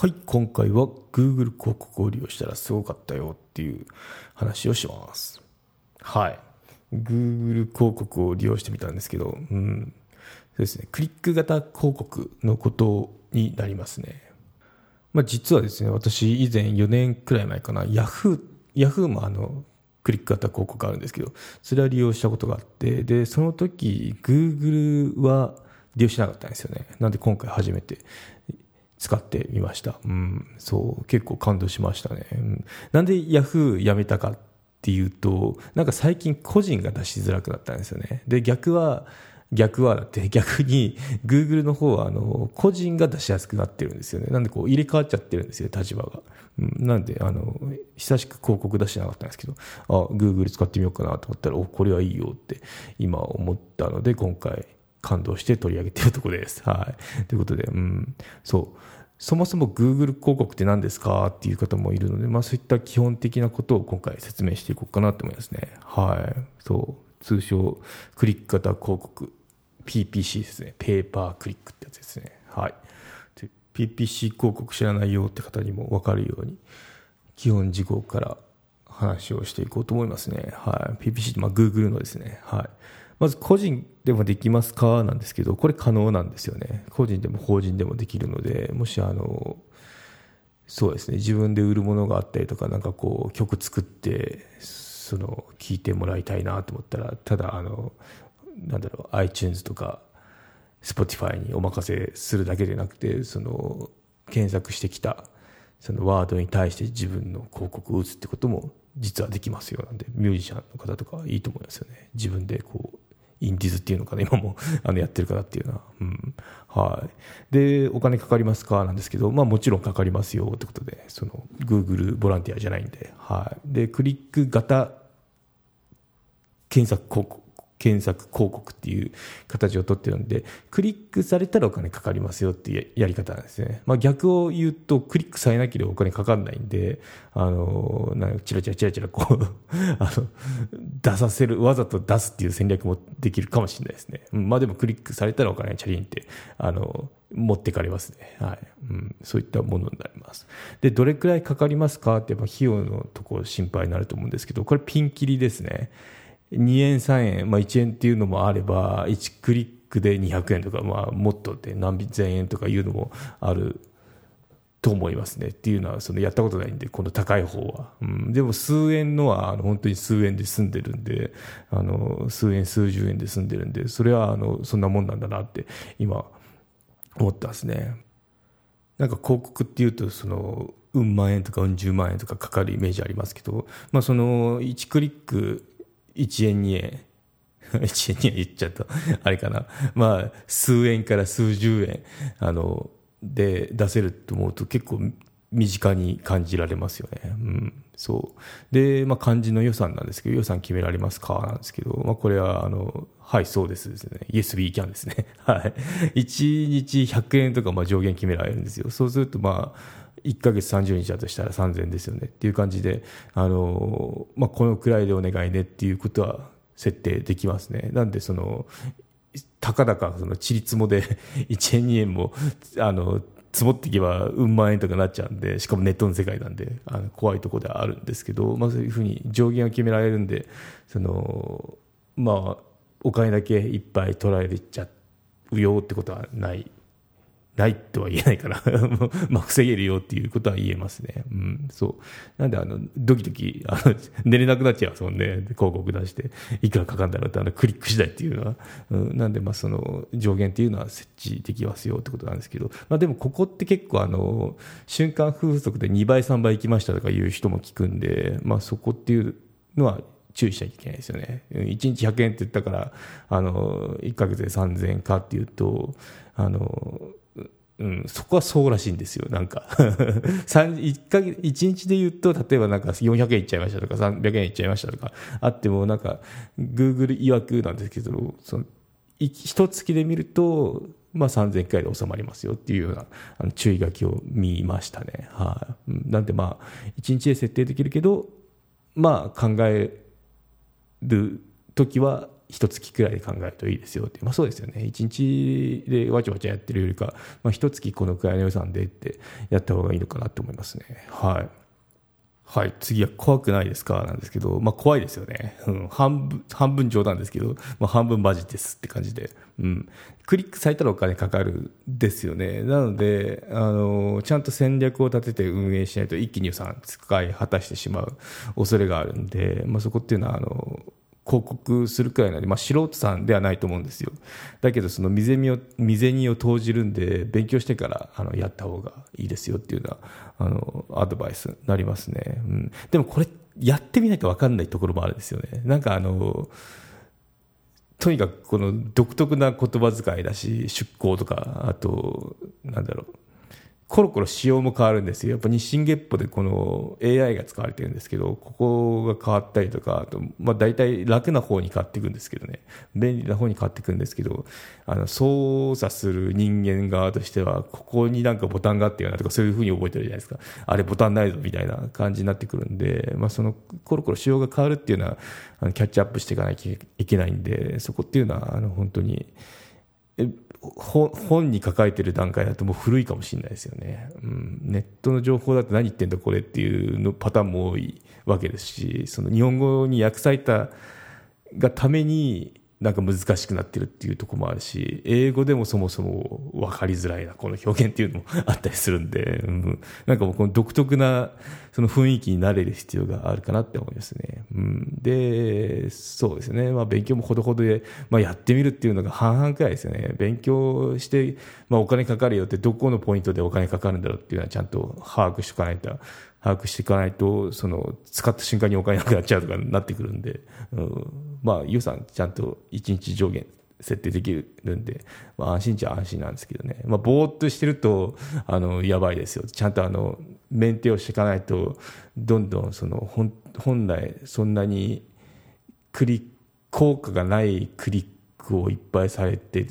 はい今回は Google 広告を利用したらすごかったよっていう話をします。はい。Google 広告を利用してみたんですけど、うん、そうですね。クリック型広告のことになりますね。まあ、実はですね、私以前4年くらい前かな、Yahoo、Yahoo もあの、クリック型広告あるんですけど、それは利用したことがあって、で、その時、Google は利用しなかったんですよね。なんで今回初めて。使ってみました。うん、そう、結構感動しましたね。うん、なんで Yahoo やめたかっていうと、なんか最近個人が出しづらくなったんですよね。で、逆は、逆はだって 逆に Google の方はあの個人が出しやすくなってるんですよね。なんでこう入れ替わっちゃってるんですよ、立場が。うん、なんであの久しく広告出してなかったんですけど、あ、Google 使ってみようかなと思ったら、お、これはいいよって今思ったので、今回感動して取り上げてるところです。はい。ということで、うん、そう。そもそも Google 広告って何ですか？っていう方もいるので、まあそういった基本的なことを今回説明していこうかなと思いますね。はい。そう。通称、クリック型広告。PPC ですね。ペーパークリックってやつですね。はい。PPC 広告知らないよって方にも分かるように、基本事項から話をしていこうと思いますね。はい。PPC って、まあ Google のですね。はい。まず個人でもできますか？なんですけど、これ可能なんですよね。個人でも法人でもできるので、もしあの、そうですね、自分で売るものがあったりとか、なんかこう、曲作って、その、聞いてもらいたいなと思ったら、ただあの、なんだろう、iTunes とか、Spotify にお任せするだけでなくて、その、検索してきた、そのワードに対して自分の広告を打つってことも実はできますよ。なんで、ミュージシャンの方とかいいと思いますよね。自分でこう、インディズっていうのかな、今もあのやってるからっていうのは。うん。はい。で、お金かかりますか？なんですけど、まあもちろんかかりますよってことで、その、Google ボランティアじゃないんで、はい。で、クリック型検索広告、検索広告っていう形をとってるんで、クリックされたらお金かかりますよっていうやり方なんですね。まあ逆を言うと、クリックされなければお金かかんないんで、あの、なんかチラチラチラチラこう、あの、出させる、わざと出すっていう戦略もできるかもしれないですね。まあでもクリックされたらお金チャリンって、あの、持ってかれますね。はい。うん、そういったものになります。で、どれくらいかかりますかって、やっぱ費用のところ心配になると思うんですけど、これピンキリですね。2円、3円、まあ1円っていうのもあれば、1クリックで200円とか、まあもっとで何千円とかいうのもあると思いますね。っていうのは、そのやったことないんで、この高い方は。うん、でも数円のは、あの本当に数円で済んでるんで、あの、数円、数十円で済んでるんで、それは、あの、そんなもんなんだなって、今、思ってますね。なんか広告っていうと、その、うん万円とかうん十万円とかかかるイメージありますけど、まあその、1クリック1円2円、1円2円言っちゃうと、あれかな。まあ、数円から数十円、あの、で出せると思うと結構身近に感じられますよね。うん。そう。で、まあ漢字の予算なんですけど、予算決められますか？なんですけど、まあこれは、あの、はい、そうですですね。Yes, we can ですね。はい。1日100円とかまあ上限決められるんですよ。そうするとまあ、1ヶ月30日だとしたら3000ですよねっていう感じで、あの、まあこのくらいでお願いねっていうことは設定できますね。なんでその、たかだかそのちりつもで1円2円もあの積もっていけばうん万円とかなっちゃうんでしかもネットの世界なんであの怖いところではあるんですけど、まあ、そういうふうに上限を決められるんでそのまあお金だけいっぱい取られちゃうよってことはないないとは言えないから まあ防げるよっていうことは言えますね。うん、そう。なんであの、ドキドキ、あの、寝れなくなっちゃいますもんね。広告出して、いくらかかるんだろうって、あの、クリック次第っていうのは。うん、なんでまあその、上限っていうのは設置できますよってことなんですけど、まあでもここって結構あの、瞬間風速で2倍3倍行きましたとかいう人も聞くんで、まあそこっていうのは、注意しなきゃいけないですよね。1日100円って言ったから、あの、1ヶ月で3000円かっていうと、あの、うん、そこはそうらしいんですよ、なんか。1, 1, 1日で言うと、例えばなんか400円いっちゃいましたとか、300円いっちゃいましたとかあっても、なんか、グーグル曰くなんですけど、その一月で見ると、まあ、3000回で収まりますよっていうようなあの注意書きを見ましたね。はい、なんで、まあ、1日で設定できるけど、まあ、考える時は一月くらいで考えるといいですよって、まあ、そうですよね。一日でわちゃわちゃやってるよりか、まあ、一月このくらいの予算でってやった方がいいのかなと思いますね。はい。はい、次は怖くないですか？なんですけど、まあ、怖いですよね、うん、半分半分冗談ですけど、まあ、半分マジですって感じで、うん、クリックされたらお金かかるですよね、なのであの、ちゃんと戦略を立てて運営しないと、一気に予算使い果たしてしまう恐れがあるんで、まあ、そこっていうのはあの広告するくらいなんで、まあ、素人さんではないと思うんですよ。だけど、その未銭を、未銭を投じるんで、勉強してから、あの、やった方がいいですよっていうのは、あの、アドバイスになりますね。うん。でもこれ、やってみないと分かんないところもあるんですよね。なんかあの、とにかくこの独特な言葉遣いだし、出向とか、あと、なんだろう、コロコロ仕様も変わるんですよ。やっぱ日進月歩でこの AI が使われてるんですけど、ここが変わったりとか、あと、まあ大体楽な方に変わっていくんですけどね。便利な方に変わっていくんですけど、あの、操作する人間側としては、ここになんかボタンがあってよなとか、そういうふうに覚えてるじゃないですか。あれボタンないぞみたいな感じになってくるんで、まあそのコロコロ仕様が変わるっていうのは、あのキャッチアップしていかなきゃいけないんで、そこっていうのは、あの、本当に、本に書かれてる段階だともう古いかもしれないですよね、うん、ネットの情報だって何言ってんだこれっていうのパターンも多いわけですしその日本語に訳されたがためになんか難しくなってるっていうところもあるし、英語でもそもそも分かりづらいな、この表現っていうのもあったりするんで、うん、なんかもうこの独特なその雰囲気になれる必要があるかなって思いますね。うん、で、そうですね、まあ勉強もほどほどで、まあやってみるっていうのが半々くらいですよね。勉強して、まあお金かかるよってどこのポイントでお金かかるんだろうっていうのはちゃんと把握しておかないと把握していかないと、その、使った瞬間にお金なくなっちゃうとかになってくるんで、うん、まあ、予算ちゃんと1日上限設定できるんで、まあ、安心っちゃ安心なんですけどね。まあ、ぼーっとしてると、あの、やばいですよ。ちゃんとあの、メンテをしていかないと、どんどんその、本、本来そんなに、クリック、効果がないクリックをいっぱいされて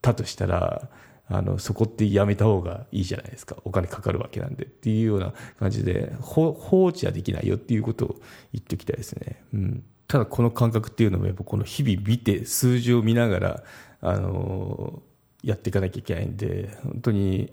たとしたら、あのそこってやめた方がいいじゃないですかお金かかるわけなんでっていうような感じで放置はできないよっていうことを言っておきたいですね、うん、ただこの感覚っていうのもやっぱこの日々見て数字を見ながらあのやっていかなきゃいけないんで本当に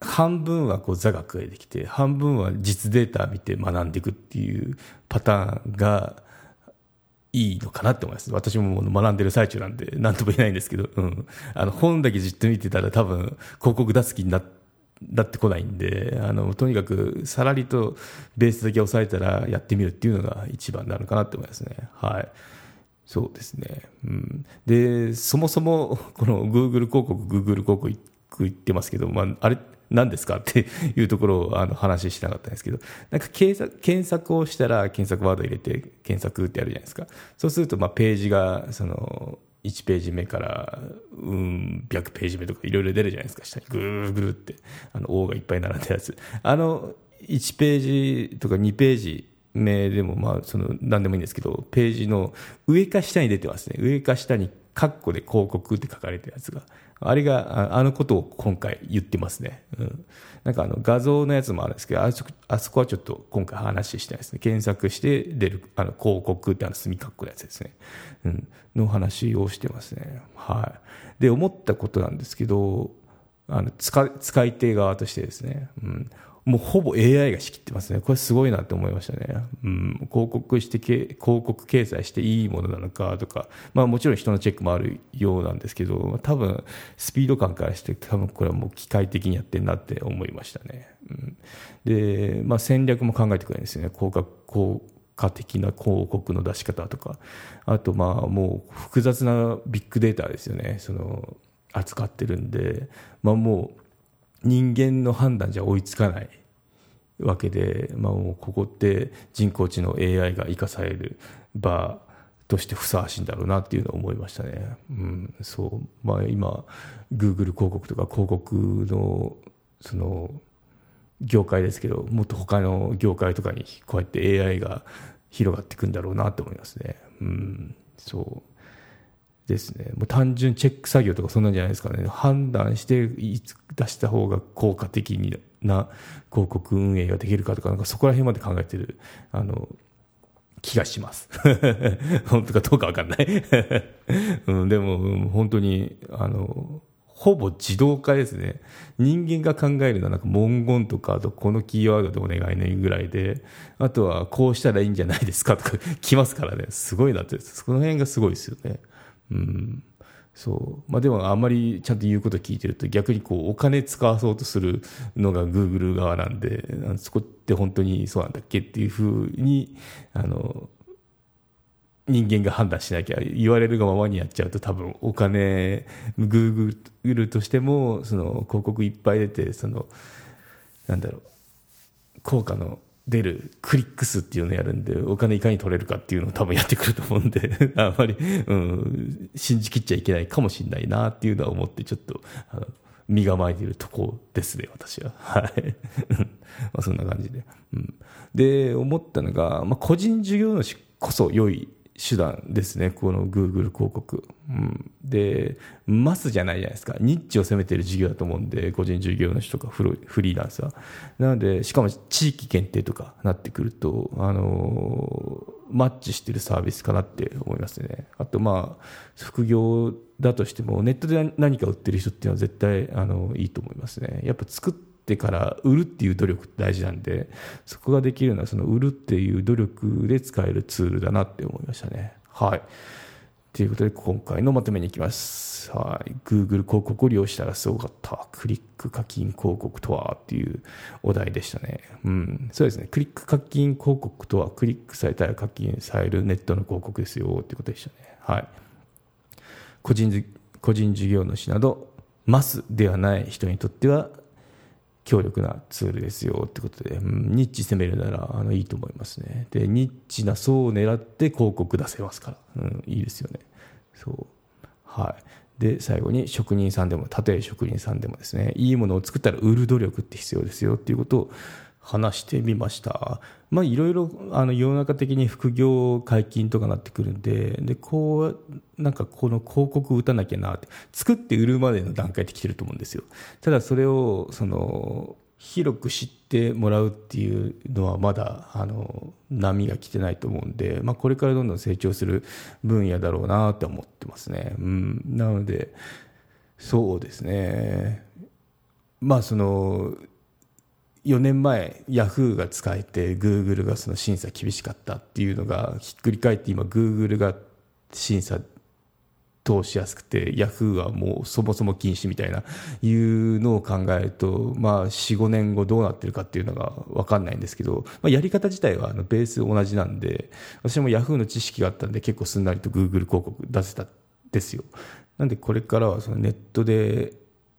半分はこう座学ができて半分は実データ見て学んでいくっていうパターンがいいのかなって思います。私も学んでる最中なんで、何とも言えないんですけど、うん。あの、本だけじっと見てたら多分、広告出す気になってなってこないんで、あの、とにかく、さらりとベースだけ押さえたらやってみるっていうのが一番なのかなって思いますね。はい。そうですね。うん。で、そもそも、この Google 広告、Google 広告言ってますけど、まあ、あれ、何ですか？っていうところをあの話しなかったんですけど、なんか検索検索をしたら検索ワード入れて検索ってやるじゃないですか。そうするとまあページがその1ページ目からうん100ページ目とかいろいろ出るじゃないですか。下にぐるぐるってあの王がいっぱい並んだやつ。あの1ページとか2ページ目でもまあその何でもいいんですけど、ページの上か下に出てますね。上か下にカッコで広告って書かれてるやつが。あれが、あのことを今回言ってますね。うん。なんかあの画像のやつもあるんですけど、あそあそこはちょっと今回話してないですね。検索して出る、あの広告ってあの墨カッコのやつですね。うん。の話をしてますね。はい。で、思ったことなんですけど、あの使使い手側としてですね、うん、もうほぼ AI が仕切ってますね。これすごいなって思いましたね。うん、広告して広告掲載していいものなのかとか、まあもちろん人のチェックもあるようなんですけど、多分スピード感からして多分これはもう機械的にやってるなって思いましたね。うん、で、まあ戦略も考えてくれるんですよね。効果、効果的な広告の出し方とか、あとまあもう複雑なビッグデータですよね。その扱ってるんで、まあもう人間の判断じゃ追いつかないわけで、まあ、もうここって人工知能 AI が生かされる場としてふさわしいんだろうなっていうのを思いましたね。うん、そう。まあ今、Google 広告とか広告の、その、業界ですけど、もっと他の業界とかにこうやって AI が広がっていくんだろうなと思いますね。うん、そう。ですね。もう単純チェック作業とかそんなんじゃないですかね。判断して出した方が効果的にな広告運営ができるかとか、なんかそこら辺まで考えてる、あの、気がします。本当かどうかわかんない うん、でも、本当に、あの、ほぼ自動化ですね。人間が考えるのはなんか文言とか、あとこのキーワードでお願いねぐらいで、あとはこうしたらいいんじゃないですかとか 来ますからね。すごいなって、その辺がすごいですよね。うん。そう。まあでもあんまりちゃんと言うこと聞いてると逆にこうお金使わそうとするのが Google 側なんで、そこって本当にそうなんだっけっていうふうに、あの、人間が判断しなきゃ言われるがままにやっちゃうと多分お金、Google としてもその広告いっぱい出て、その、なんだろう、効果の出るクリック数っていうのをやるんで、お金いかに取れるかっていうのを多分やってくると思うんで、あんまり、うん、信じきっちゃいけないかもしれないなっていうのは思って、ちょっと、あの身構えているとこですね、私は。はい。まあそんな感じで。うん、で、思ったのが、まあ、個人事業主こそ良い手段ですね、この Google 広告。うん、で、マスじゃないじゃないですか。ニッチを攻めてる事業だと思うんで、個人事業主とかフリーランスは。なので、しかも地域限定とかなってくると、あのー、マッチしてるサービスかなって思いますね。あと、まあ、副業だとしても、ネットで何か売ってる人っていうのは絶対、あの、いいと思いますね。やっぱ作っってから売るっていう努力って大事なんで、そこができるのはその売るっていう努力で使えるツールだなって思いましたね。はい。ということで今回のまとめにいきます。はい。Google 広告を利用したらすごかった。クリック課金広告とはっていうお題でしたね。うん。そうですね。クリック課金広告とはクリックされたら課金されるネットの広告ですよっていうことでしたね。はい。個人個人事業主など、マスではない人にとっては強力なツールですよってことで、うん、ニッチ攻めるならあのいいと思いますね。で、ニッチな層を狙って広告出せますから、うん、いいですよね。そう。はい。で、最後に職人さんでも、たとえ職人さんでもですね、いいものを作ったら売る努力って必要ですよっていうことを話してみました。まあ、いろいろ、あの、世の中的に副業解禁とかなってくるんで、で、こう、なんかこの広告打たなきゃなって、作って売るまでの段階で来てると思うんですよ。ただそれを、その、広く知ってもらうっていうのはまだ、あの、波が来てないと思うんで、まあ、これからどんどん成長する分野だろうなって思ってますね。うん。なので、そうですね。まあ、その、4年前、ヤフーが使えて、グーグルがその審査厳しかったっていうのがひっくり返って、今、グーグルが審査通しやすくて、ヤフーはもうそもそも禁止みたいな、いうのを考えると、まあ、4、5年後どうなってるかっていうのが分かんないんですけど、まあ、やり方自体はあのベース同じなんで、私もヤフーの知識があったんで、結構すんなりとグーグル広告出せたんですよ。なんで、これからはそのネットで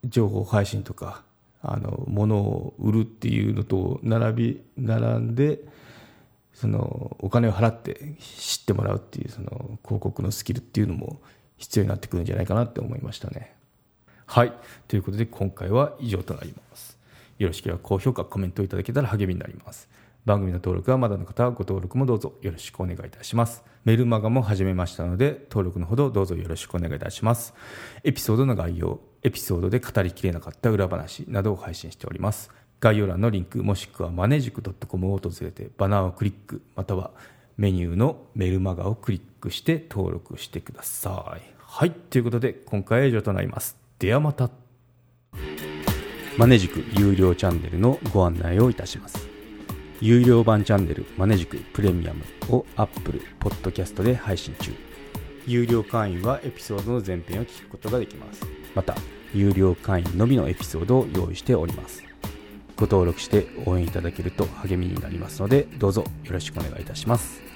情報配信とか、あの物を売るっていうのと並び並んでそのお金を払って知ってもらうっていうその広告のスキルっていうのも必要になってくるんじゃないかなって思いましたね。はいということで今回は以上となります。よろしければ高評価コメントいただけたら励みになります。番組の登録はまだの方はご登録もどうぞよろしくお願いいたします。メルマガも始めましたので、登録のほどどうぞよろしくお願いいたします。エピソードの概要、エピソードで語りきれなかった裏話などを配信しております。概要欄のリンクもしくはマネジク .com を訪れてバナーをクリックまたはメニューのメルマガをクリックして登録してください。はい、ということで今回は以上となります。ではまた。マネジク有料チャンネルのご案内をいたします。有料版チャンネルマネジクプレミアムを Apple Podcast で配信中。有料会員はエピソードの前編を聞くことができます。また、有料会員のみのエピソードを用意しております。ご登録して応援いただけると励みになりますので、どうぞよろしくお願いいたします。